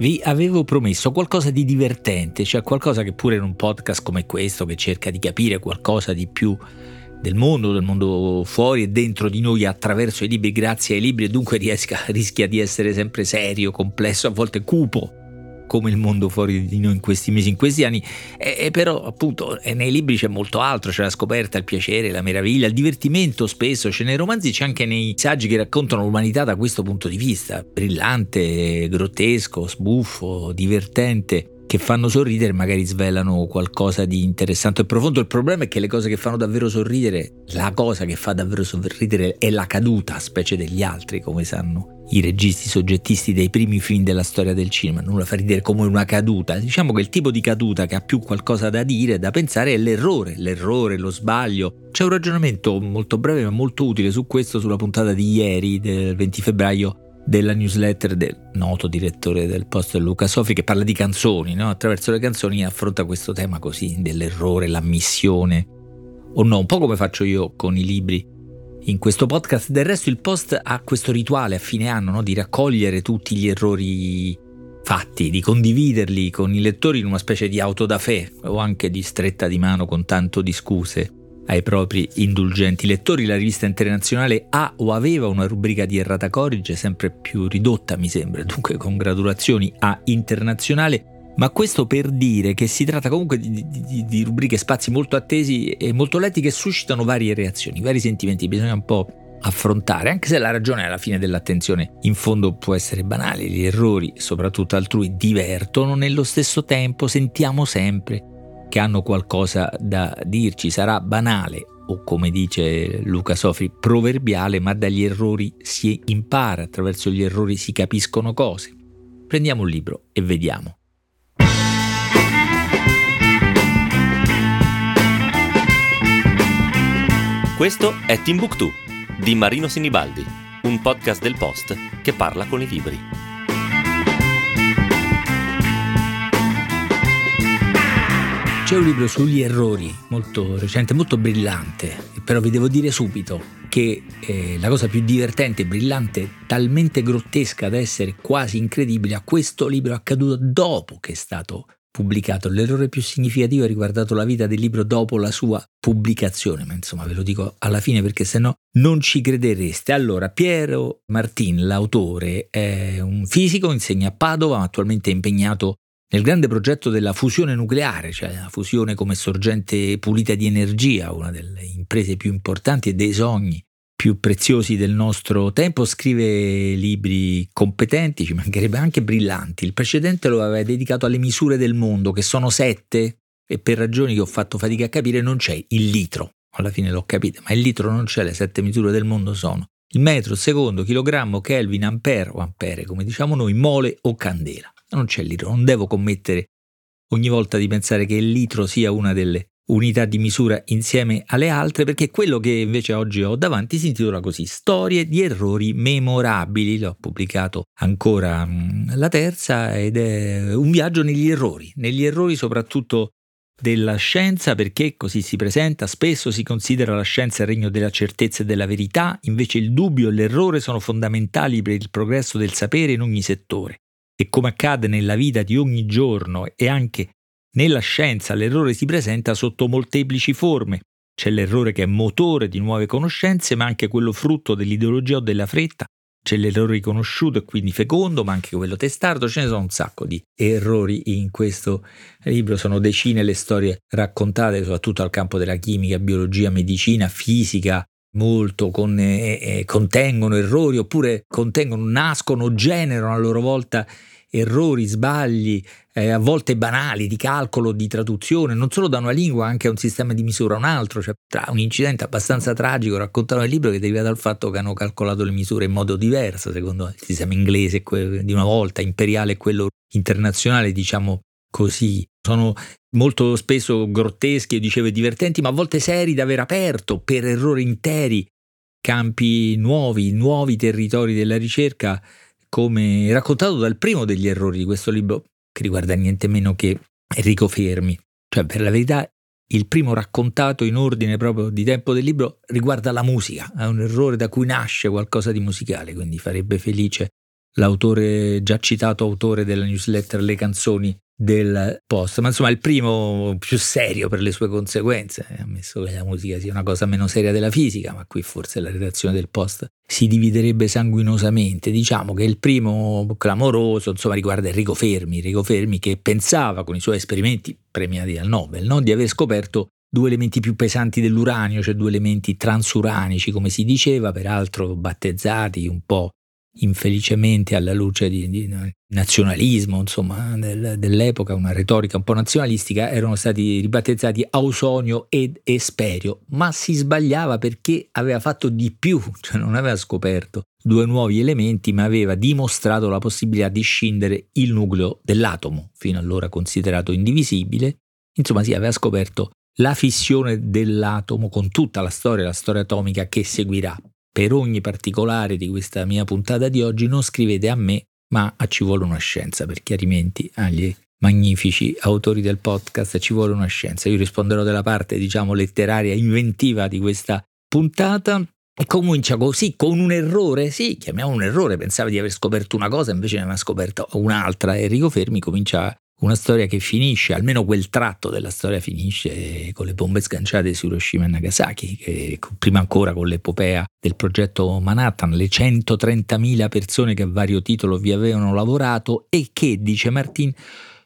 Vi avevo promesso qualcosa di divertente, cioè qualcosa che pure in un podcast come questo, che cerca di capire qualcosa di più del mondo, del mondo fuori e dentro di noi attraverso i libri, grazie ai libri, e dunque riesca, rischia di essere sempre serio, complesso, a volte cupo come il mondo fuori di noi in questi mesi, in questi anni, e, e però appunto nei libri c'è molto altro, c'è la scoperta, il piacere, la meraviglia, il divertimento spesso, c'è nei romanzi, c'è anche nei saggi che raccontano l'umanità da questo punto di vista, brillante, grottesco, sbuffo, divertente che fanno sorridere magari svelano qualcosa di interessante e profondo. Il problema è che le cose che fanno davvero sorridere, la cosa che fa davvero sorridere è la caduta, specie degli altri, come sanno i registi soggettisti dei primi film della storia del cinema, nulla fa ridere come una caduta. Diciamo che il tipo di caduta che ha più qualcosa da dire, da pensare, è l'errore, l'errore, lo sbaglio. C'è un ragionamento molto breve ma molto utile su questo sulla puntata di ieri, del 20 febbraio, della newsletter del noto direttore del post Luca Sofi che parla di canzoni, no? attraverso le canzoni affronta questo tema così dell'errore, l'ammissione o no, un po' come faccio io con i libri in questo podcast. Del resto il post ha questo rituale a fine anno no? di raccogliere tutti gli errori fatti, di condividerli con i lettori in una specie di auto da fè o anche di stretta di mano con tanto di scuse ai propri indulgenti lettori. La rivista internazionale ha o aveva una rubrica di errata corrige sempre più ridotta, mi sembra, dunque congratulazioni a Internazionale. Ma questo per dire che si tratta comunque di, di, di rubriche, spazi molto attesi e molto letti che suscitano varie reazioni, vari sentimenti, bisogna un po' affrontare, anche se la ragione alla fine dell'attenzione in fondo può essere banale, gli errori, soprattutto altrui, divertono, nello stesso tempo sentiamo sempre che hanno qualcosa da dirci. Sarà banale o come dice Luca Sofri, proverbiale, ma dagli errori si impara, attraverso gli errori si capiscono cose. Prendiamo un libro e vediamo. Questo è Timbuktu di Marino Sinibaldi, un podcast del Post che parla con i libri. C'è un libro sugli errori molto recente, molto brillante, però vi devo dire subito che eh, la cosa più divertente, brillante, talmente grottesca da essere quasi incredibile, a questo libro è accaduto dopo che è stato pubblicato. L'errore più significativo ha riguardato la vita del libro dopo la sua pubblicazione, ma insomma ve lo dico alla fine perché se no non ci credereste. Allora, Piero Martin, l'autore, è un fisico, insegna a Padova, attualmente è impegnato nel grande progetto della fusione nucleare, cioè la fusione come sorgente pulita di energia, una delle imprese più importanti e dei sogni più preziosi del nostro tempo, scrive libri competenti, ci mancherebbe anche brillanti. Il precedente lo aveva dedicato alle misure del mondo, che sono sette, e per ragioni che ho fatto fatica a capire non c'è il litro. Alla fine l'ho capito, ma il litro non c'è, le sette misure del mondo sono il metro, secondo, chilogrammo, Kelvin, ampere o ampere, come diciamo noi, mole o candela non c'è il litro, non devo commettere ogni volta di pensare che il litro sia una delle unità di misura insieme alle altre, perché quello che invece oggi ho davanti si intitola così Storie di errori memorabili. L'ho pubblicato ancora la terza ed è un viaggio negli errori, negli errori soprattutto della scienza perché così si presenta, spesso si considera la scienza il regno della certezza e della verità, invece il dubbio e l'errore sono fondamentali per il progresso del sapere in ogni settore e come accade nella vita di ogni giorno e anche nella scienza l'errore si presenta sotto molteplici forme. C'è l'errore che è motore di nuove conoscenze, ma anche quello frutto dell'ideologia o della fretta. C'è l'errore riconosciuto e quindi fecondo, ma anche quello testardo. Ce ne sono un sacco di errori in questo libro. Sono decine le storie raccontate, soprattutto al campo della chimica, biologia, medicina, fisica, molto con, eh, eh, contengono errori oppure contengono, nascono, generano a loro volta errori, sbagli, eh, a volte banali di calcolo, di traduzione, non solo da una lingua, anche a un sistema di misura a un altro. Cioè, tra un incidente abbastanza tragico raccontato nel libro che deriva dal fatto che hanno calcolato le misure in modo diverso, secondo il sistema inglese di una volta, imperiale e quello internazionale, diciamo così. Sono molto spesso grotteschi, dicevo, divertenti, ma a volte seri da aver aperto per errori interi campi nuovi, nuovi territori della ricerca come raccontato dal primo degli errori di questo libro, che riguarda niente meno che Enrico Fermi. Cioè, per la verità, il primo raccontato in ordine proprio di tempo del libro riguarda la musica, è un errore da cui nasce qualcosa di musicale, quindi farebbe felice l'autore, già citato autore della newsletter Le canzoni del post, ma insomma il primo più serio per le sue conseguenze, ammesso che la musica sia una cosa meno seria della fisica, ma qui forse la redazione del post si dividerebbe sanguinosamente. Diciamo che il primo clamoroso insomma, riguarda Enrico Fermi, Enrico Fermi che pensava con i suoi esperimenti premiati al Nobel no? di aver scoperto due elementi più pesanti dell'uranio, cioè due elementi transuranici, come si diceva, peraltro battezzati un po' infelicemente alla luce di, di nazionalismo, insomma, del, dell'epoca, una retorica un po' nazionalistica, erano stati ribattezzati Ausonio ed Esperio, ma si sbagliava perché aveva fatto di più, cioè non aveva scoperto due nuovi elementi, ma aveva dimostrato la possibilità di scindere il nucleo dell'atomo, fino allora considerato indivisibile. Insomma, si aveva scoperto la fissione dell'atomo con tutta la storia, la storia atomica che seguirà per ogni particolare di questa mia puntata di oggi non scrivete a me, ma a Ci vuole una scienza, per chiarimenti agli magnifici autori del podcast Ci vuole una scienza. Io risponderò della parte, diciamo, letteraria, inventiva di questa puntata. E comincia così, con un errore, sì, chiamiamo un errore, pensava di aver scoperto una cosa, invece ne aveva scoperto un'altra. Enrico Fermi comincia una storia che finisce, almeno quel tratto della storia finisce con le bombe sganciate su Hiroshima e Nagasaki, che prima ancora con l'epopea del progetto Manhattan, le 130.000 persone che a vario titolo vi avevano lavorato e che, dice Martin,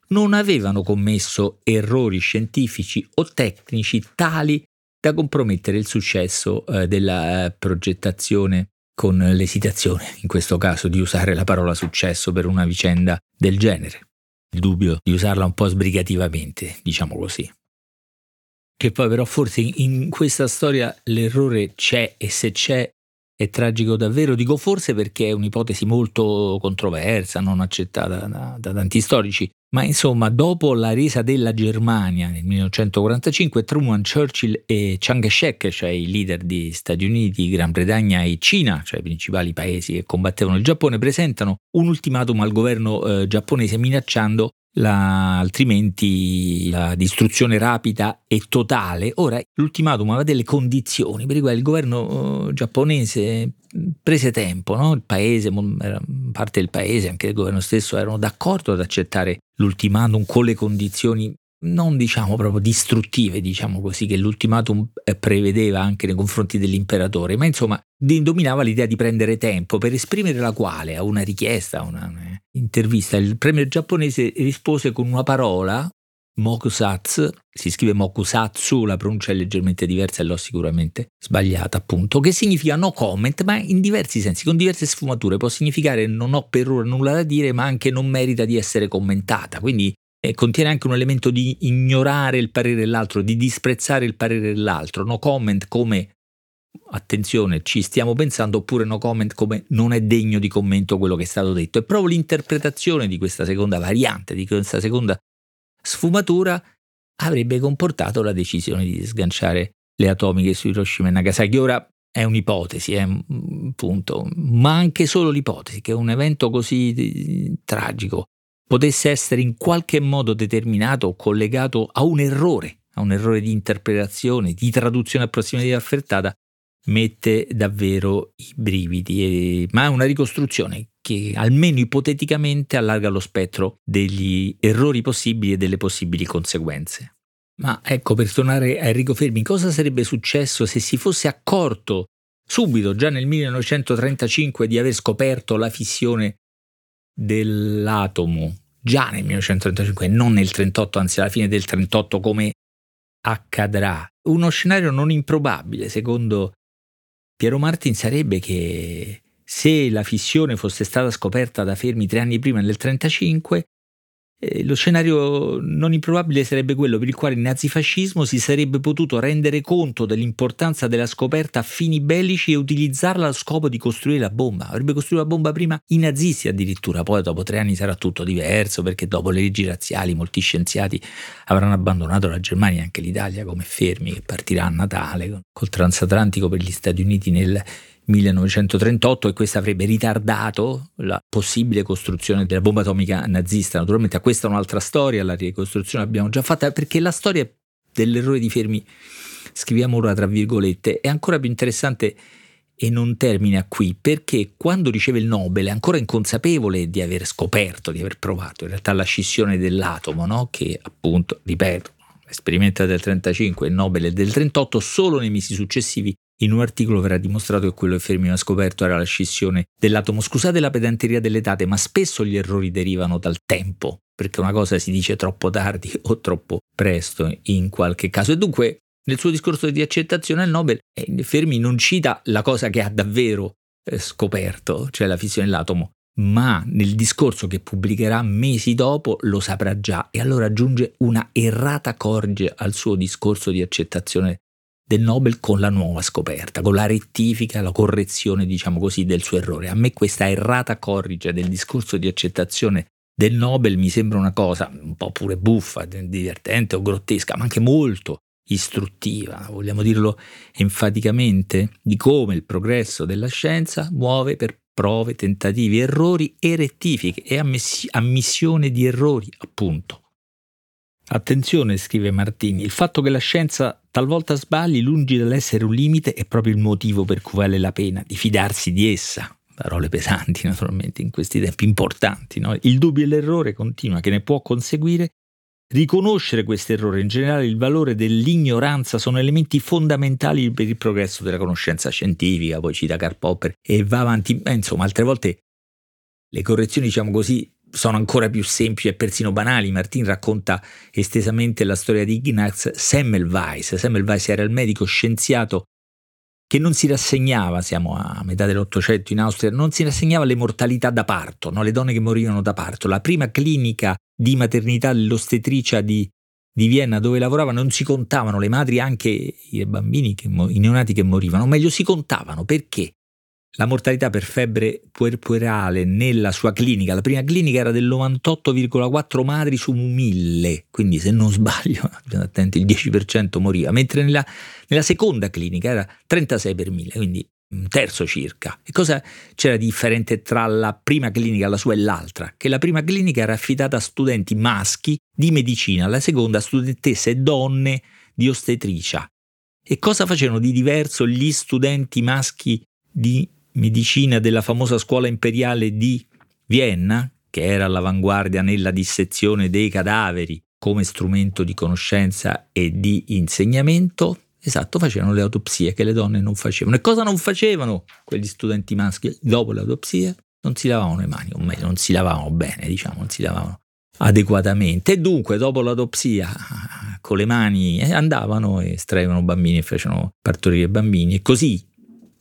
non avevano commesso errori scientifici o tecnici tali da compromettere il successo eh, della eh, progettazione con l'esitazione, in questo caso, di usare la parola successo per una vicenda del genere il dubbio di usarla un po' sbrigativamente, diciamo così. Che poi però forse in questa storia l'errore c'è e se c'è è tragico davvero, dico forse perché è un'ipotesi molto controversa, non accettata da, da, tanti storici, ma insomma dopo la resa della Germania nel 1945 Truman, Churchill e Chiang Kai-shek, cioè i leader di Stati Uniti, Gran Bretagna e Cina, cioè i principali paesi che combattevano il Giappone, presentano un ultimatum al governo eh, giapponese minacciando la, altrimenti la distruzione rapida e totale. Ora, l'ultimatum aveva delle condizioni per le quali il governo eh, giapponese prese tempo, no? il paese, parte del paese, anche il governo stesso, erano d'accordo ad accettare l'ultimatum con le condizioni non diciamo proprio distruttive, diciamo così, che l'ultimatum eh, prevedeva anche nei confronti dell'imperatore, ma insomma dominava l'idea di prendere tempo per esprimere la quale a una richiesta, a una, intervista, il premier giapponese rispose con una parola, mokusatsu, si scrive mokusatsu, la pronuncia è leggermente diversa e l'ho sicuramente sbagliata appunto, che significa no comment, ma in diversi sensi, con diverse sfumature, può significare non ho per ora nulla da dire, ma anche non merita di essere commentata, quindi eh, contiene anche un elemento di ignorare il parere dell'altro, di disprezzare il parere dell'altro, no comment come attenzione, ci stiamo pensando, oppure no comment come non è degno di commento quello che è stato detto. E proprio l'interpretazione di questa seconda variante, di questa seconda sfumatura, avrebbe comportato la decisione di sganciare le atomiche su Hiroshima e Nagasaki. Ora è un'ipotesi, è un punto, ma anche solo l'ipotesi che un evento così tragico potesse essere in qualche modo determinato o collegato a un errore, a un errore di interpretazione, di traduzione approssimativa affrettata, mette davvero i brividi, ma è una ricostruzione che almeno ipoteticamente allarga lo spettro degli errori possibili e delle possibili conseguenze. Ma ecco, per tornare a Enrico Fermi, cosa sarebbe successo se si fosse accorto subito, già nel 1935, di aver scoperto la fissione dell'atomo, già nel 1935, non nel 1938, anzi alla fine del 1938 come accadrà? Uno scenario non improbabile, secondo Piero Martin sarebbe che se la fissione fosse stata scoperta da Fermi tre anni prima, nel 1935, eh, lo scenario non improbabile sarebbe quello per il quale il nazifascismo si sarebbe potuto rendere conto dell'importanza della scoperta a fini bellici e utilizzarla allo scopo di costruire la bomba. Avrebbe costruito la bomba prima i nazisti addirittura, poi dopo tre anni sarà tutto diverso perché dopo le leggi razziali molti scienziati avranno abbandonato la Germania e anche l'Italia come fermi che partirà a Natale col transatlantico per gli Stati Uniti nel 1938 e questo avrebbe ritardato la possibile costruzione della bomba atomica nazista. Naturalmente a questa è un'altra storia, la ricostruzione l'abbiamo già fatta perché la storia dell'errore di Fermi, scriviamo ora tra virgolette, è ancora più interessante e non termina qui perché quando riceve il Nobel è ancora inconsapevole di aver scoperto, di aver provato in realtà la scissione dell'atomo, no? che appunto, ripeto, l'esperimento del 35, il Nobel è del 38, solo nei mesi successivi in un articolo verrà dimostrato che quello che Fermi ha scoperto era la scissione dell'atomo. Scusate la pedanteria delle date, ma spesso gli errori derivano dal tempo, perché una cosa si dice troppo tardi o troppo presto in qualche caso. E dunque nel suo discorso di accettazione al Nobel, eh, Fermi non cita la cosa che ha davvero eh, scoperto, cioè la fissione dell'atomo, ma nel discorso che pubblicherà mesi dopo lo saprà già e allora aggiunge una errata corge al suo discorso di accettazione del Nobel con la nuova scoperta, con la rettifica, la correzione, diciamo così, del suo errore. A me questa errata corrige del discorso di accettazione del Nobel mi sembra una cosa un po' pure buffa, divertente o grottesca, ma anche molto istruttiva, vogliamo dirlo enfaticamente, di come il progresso della scienza muove per prove, tentativi, errori e rettifiche e ammissione di errori, appunto. Attenzione, scrive Martini, il fatto che la scienza talvolta sbagli, lungi dall'essere un limite, è proprio il motivo per cui vale la pena di fidarsi di essa. Parole pesanti, naturalmente, in questi tempi importanti. No? Il dubbio e l'errore continua che ne può conseguire Riconoscere questo errore, in generale il valore dell'ignoranza, sono elementi fondamentali per il progresso della conoscenza scientifica, poi cita Karl Popper e va avanti. Eh, insomma, altre volte le correzioni, diciamo così, sono ancora più semplici e persino banali. Martin racconta estesamente la storia di Ignaz Semmelweis. Semmelweis era il medico scienziato che non si rassegnava, siamo a metà dell'Ottocento in Austria, non si rassegnava alle mortalità da parto, no? le donne che morivano da parto. La prima clinica di maternità dell'ostetricia di, di Vienna dove lavorava non si contavano le madri, anche i bambini, che, i neonati che morivano, meglio si contavano perché la mortalità per febbre puerperale nella sua clinica, la prima clinica era del 98,4 madri su 1000, quindi se non sbaglio, attenti, il 10% moriva, mentre nella, nella seconda clinica era 36 per 1000, quindi un terzo circa. E cosa c'era di differente tra la prima clinica, la sua e l'altra? Che la prima clinica era affidata a studenti maschi di medicina, la seconda a studentesse donne di ostetricia. E cosa facevano di diverso gli studenti maschi di medicina della famosa scuola imperiale di Vienna, che era all'avanguardia nella dissezione dei cadaveri come strumento di conoscenza e di insegnamento? Esatto, facevano le autopsie che le donne non facevano. E cosa non facevano quegli studenti maschi dopo le autopsie? Non si lavavano le mani, o meglio, non si lavavano bene, diciamo, non si lavavano adeguatamente. E dunque, dopo l'autopsia, con le mani eh, andavano e estraevano bambini e facevano partorire bambini. E così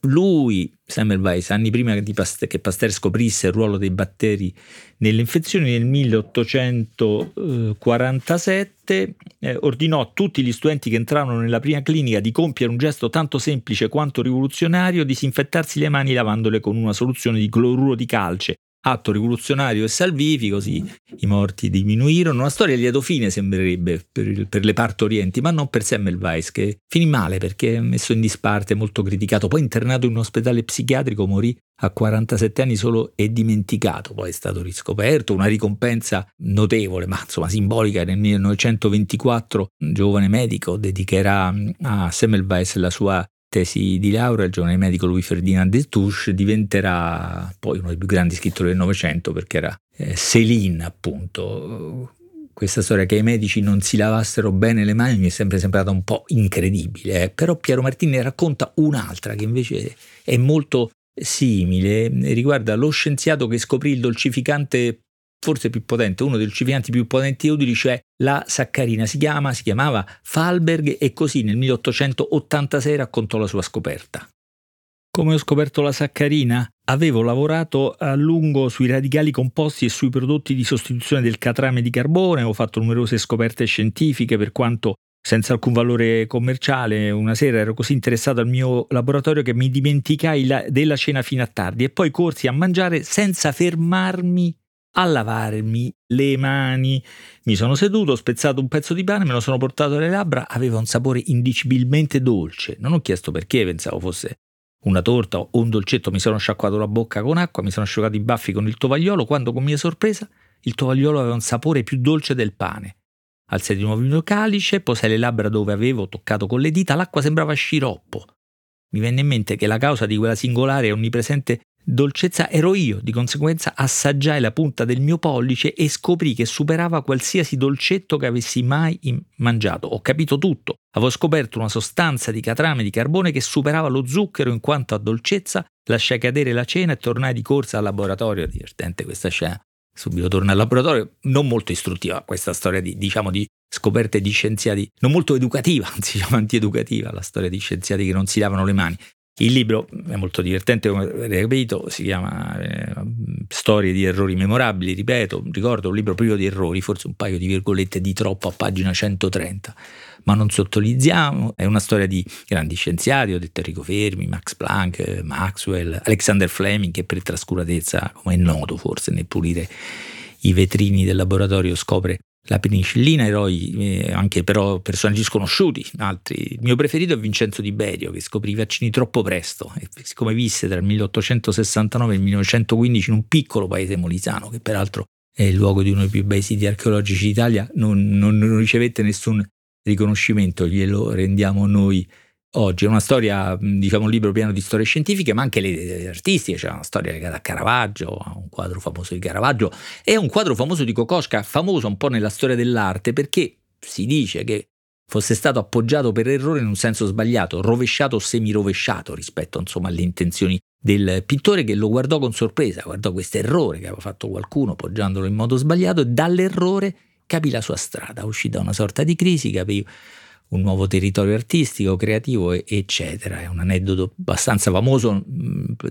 lui, Semmelweis, anni prima Pasteur, che Pasteur scoprisse il ruolo dei batteri nelle infezioni, nel 1847 eh, ordinò a tutti gli studenti che entravano nella prima clinica di compiere un gesto tanto semplice quanto rivoluzionario, disinfettarsi le mani lavandole con una soluzione di cloruro di calce atto rivoluzionario e salvifico, sì, i morti diminuirono. Una storia a lieto fine sembrerebbe per, per, le partorienti, ma non per Semmelweis, che finì male perché messo in disparte, molto criticato. Poi internato in un ospedale psichiatrico morì a 47 anni solo e dimenticato, poi è stato riscoperto, una ricompensa notevole, ma insomma simbolica, nel 1924 un giovane medico dedicherà a Semmelweis la sua tesi di laurea, il giovane medico Louis Ferdinand de Touche diventerà poi uno dei più grandi scrittori del Novecento perché era eh, Céline appunto. Questa storia che i medici non si lavassero bene le mani mi è sempre sembrata un po' incredibile, eh. però Piero Martini racconta un'altra che invece è molto simile, riguarda lo scienziato che scoprì il dolcificante forse più potente, uno dei dolcificanti più potenti e utili, cioè la saccarina. Si, chiama, si chiamava Falberg e così nel 1886 raccontò la sua scoperta. Come ho scoperto la saccarina? Avevo lavorato a lungo sui radicali composti e sui prodotti di sostituzione del catrame di carbone, ho fatto numerose scoperte scientifiche per quanto senza alcun valore commerciale. Una sera ero così interessato al mio laboratorio che mi dimenticai la, della cena fino a tardi e poi corsi a mangiare senza fermarmi a lavarmi le mani. Mi sono seduto, ho spezzato un pezzo di pane, me lo sono portato alle labbra, aveva un sapore indicibilmente dolce. Non ho chiesto perché, pensavo fosse una torta o un dolcetto, mi sono sciacquato la bocca con acqua, mi sono asciugato i baffi con il tovagliolo, quando con mia sorpresa il tovagliolo aveva un sapore più dolce del pane. Alzai di nuovo il mio calice, posai le labbra dove avevo toccato con le dita, l'acqua sembrava sciroppo. mi venne in mente che la causa di quella singolare e onnipresente dolcezza ero io, di conseguenza assaggiai la punta del mio pollice e scoprì che superava qualsiasi dolcetto che avessi mai mangiato. Ho capito tutto. Avevo scoperto una sostanza di catrame di carbone che superava lo zucchero in quanto a dolcezza. Lasciai cadere la cena e tornai di corsa al laboratorio. Divertente questa scena. Subito torna al laboratorio, non molto istruttiva questa storia di, diciamo, di scoperte di scienziati, non molto educativa, anzi diciamo antieducativa, la storia di scienziati che non si lavano le mani. Il libro è molto divertente, come avete capito, si chiama eh, Storie di errori memorabili, ripeto, ricordo un libro privo di errori, forse un paio di virgolette di troppo a pagina 130, ma non sottolineiamo, è una storia di grandi scienziati, ho detto Enrico Fermi, Max Planck, Maxwell, Alexander Fleming, che per trascuratezza, come è noto forse nel pulire i vetrini del laboratorio, scopre la penicillina, eroi eh, anche però personaggi sconosciuti, altri. Il mio preferito è Vincenzo Di Berio che scoprì i vaccini troppo presto e siccome visse tra il 1869 e il 1915 in un piccolo paese molisano che peraltro è il luogo di uno dei più bei siti archeologici d'Italia, non, non, non ricevette nessun riconoscimento, glielo rendiamo noi oggi. È una storia, diciamo, un libro pieno di storie scientifiche, ma anche le artistiche. C'è una storia legata a Caravaggio, un quadro famoso di Caravaggio e un quadro famoso di Kokoschka, famoso un po' nella storia dell'arte, perché si dice che fosse stato appoggiato per errore in un senso sbagliato, rovesciato o semirovesciato rispetto insomma, alle intenzioni del pittore che lo guardò con sorpresa, guardò questo errore che aveva fatto qualcuno appoggiandolo in modo sbagliato e dall'errore capì la sua strada, uscì da una sorta di crisi, capì un nuovo territorio artistico, creativo, eccetera. È un aneddoto abbastanza famoso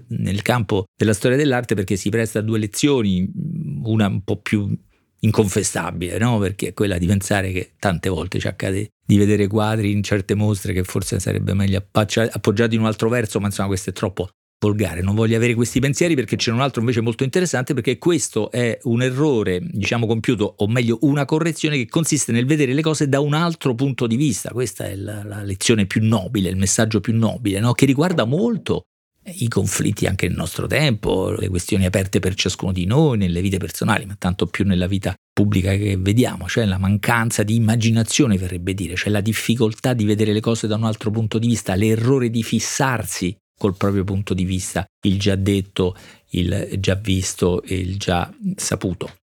nel campo della storia dell'arte perché si presta a due lezioni, una un po' più inconfessabile, no? perché è quella di pensare che tante volte ci accade di vedere quadri in certe mostre che forse sarebbe meglio appoggiati in un altro verso, ma insomma questo è troppo volgare, non voglio avere questi pensieri perché c'è un altro invece molto interessante perché questo è un errore, diciamo compiuto, o meglio una correzione che consiste nel vedere le cose da un altro punto di vista, questa è la, la lezione più nobile, il messaggio più nobile, no? che riguarda molto i conflitti anche nel nostro tempo, le questioni aperte per ciascuno di noi, nelle vite personali, ma tanto più nella vita pubblica che vediamo, cioè la mancanza di immaginazione, verrebbe dire, cioè la difficoltà di vedere le cose da un altro punto di vista, l'errore di fissarsi col proprio punto di vista, il già detto, il già visto e il già saputo.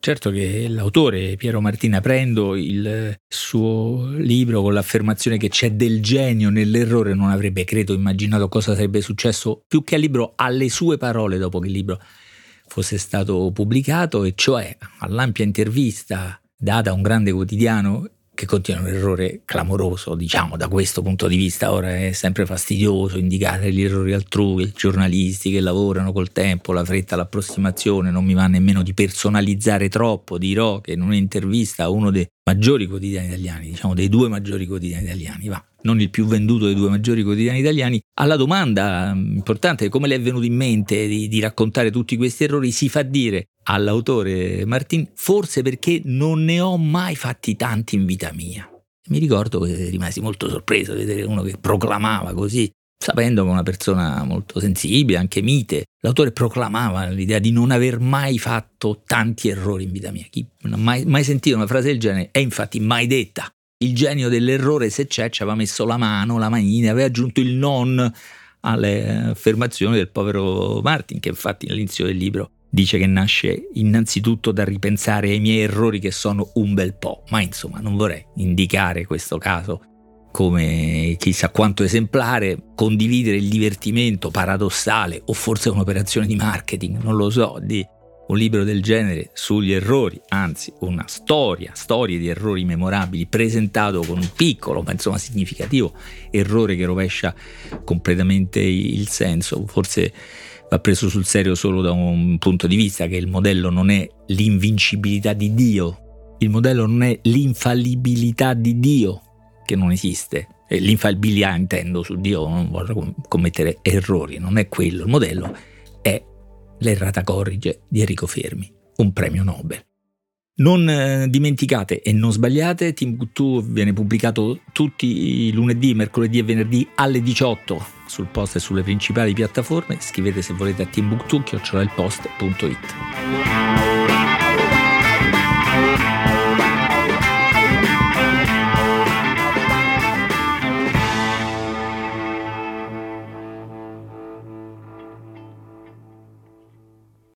Certo che l'autore Piero Martina prendo il suo libro con l'affermazione che c'è del genio nell'errore non avrebbe credo immaginato cosa sarebbe successo più che al libro alle sue parole dopo che il libro fosse stato pubblicato e cioè all'ampia intervista data a un grande quotidiano che contiene un errore clamoroso, diciamo, da questo punto di vista. Ora è sempre fastidioso indicare gli errori altrui, i giornalisti che lavorano col tempo, la fretta, l'approssimazione, non mi va nemmeno di personalizzare troppo, dirò che in un'intervista uno dei maggiori quotidiani italiani, diciamo dei due maggiori quotidiani italiani, va, non il più venduto dei due maggiori quotidiani italiani, alla domanda mm, importante come le è venuto in mente di, di raccontare tutti questi errori, si fa dire all'autore Martin, forse perché non ne ho mai fatti tanti in vita mia. Mi ricordo che rimasi molto sorpreso di vedere uno che proclamava così, sapendo che è una persona molto sensibile, anche mite. L'autore proclamava l'idea di non aver mai fatto tanti errori in vita mia. Chi non ha mai, mai sentito una frase del genere è infatti mai detta il genio dell'errore, se c'è, ci aveva messo la mano, la manina, aveva aggiunto il non alle affermazioni del povero Martin, che infatti all'inizio del libro dice che nasce innanzitutto da ripensare ai miei errori che sono un bel po', ma insomma non vorrei indicare questo caso come chissà quanto esemplare, condividere il divertimento paradossale o forse un'operazione di marketing, non lo so, di un libro del genere sugli errori, anzi una storia, storie di errori memorabili presentato con un piccolo ma insomma significativo errore che rovescia completamente il senso, forse va preso sul serio solo da un punto di vista che il modello non è l'invincibilità di Dio, il modello non è l'infallibilità di Dio che non esiste. L'infallibilità intendo su Dio, non vorrei commettere errori, non è quello, il modello è L'errata corrige di Enrico Fermi, un premio Nobel. Non eh, dimenticate e non sbagliate, Timbuktu viene pubblicato tutti i lunedì, mercoledì e venerdì alle 18 sul post e sulle principali piattaforme. Scrivete se volete a timbuktu.it.